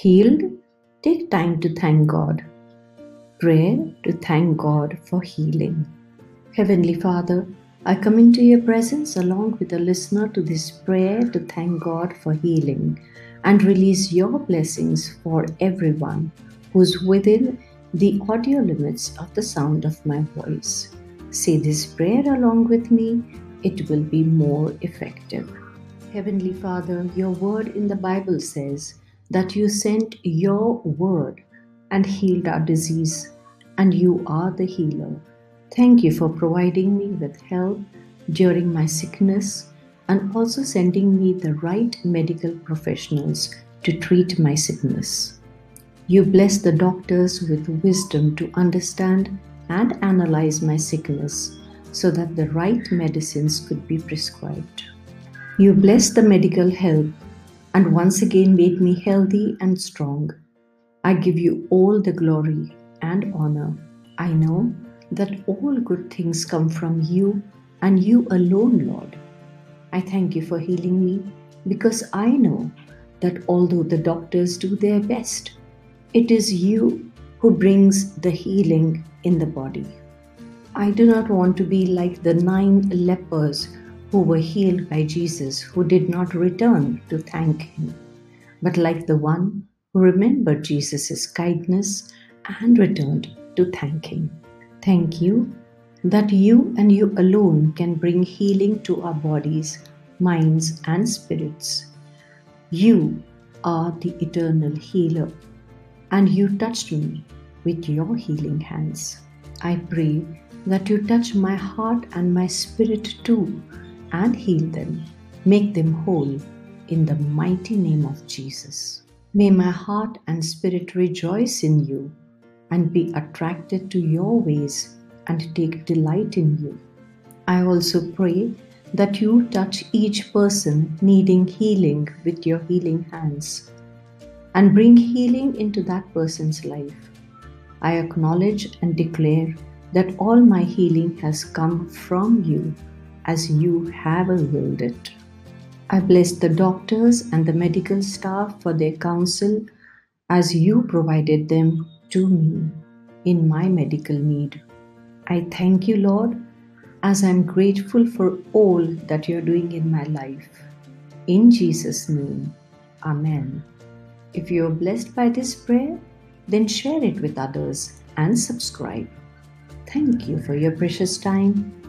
Healed? Take time to thank God. Prayer to thank God for healing. Heavenly Father, I come into your presence along with the listener to this prayer to thank God for healing and release your blessings for everyone who's within the audio limits of the sound of my voice. Say this prayer along with me, it will be more effective. Heavenly Father, your word in the Bible says that you sent your word and healed our disease, and you are the healer. Thank you for providing me with help during my sickness and also sending me the right medical professionals to treat my sickness. You bless the doctors with wisdom to understand and analyze my sickness so that the right medicines could be prescribed. You bless the medical help and once again made me healthy and strong. I give you all the glory and honor. I know that all good things come from you and you alone, Lord. I thank you for healing me because I know that although the doctors do their best, it is you who brings the healing in the body. I do not want to be like the nine lepers who were healed by Jesus, who did not return to thank him, but like the one who remembered Jesus' kindness and returned to thank him. Thank you that you and you alone can bring healing to our bodies, minds, and spirits. You are the eternal healer, and you touched me with your healing hands. I pray that you touch my heart and my spirit too and heal them, make them whole in the mighty name of Jesus. May my heart and spirit rejoice in you and be attracted to your ways and take delight in you. I also pray that you touch each person needing healing with your healing hands and bring healing into that person's life. I acknowledge and declare that all my healing has come from you as you have willed it. I bless the doctors and the medical staff for their counsel as you provided them to me in my medical need. I thank you, Lord, as I'm grateful for all that you're doing in my life. In Jesus' name, Amen. If you're blessed by this prayer, then share it with others and subscribe. Thank you for your precious time.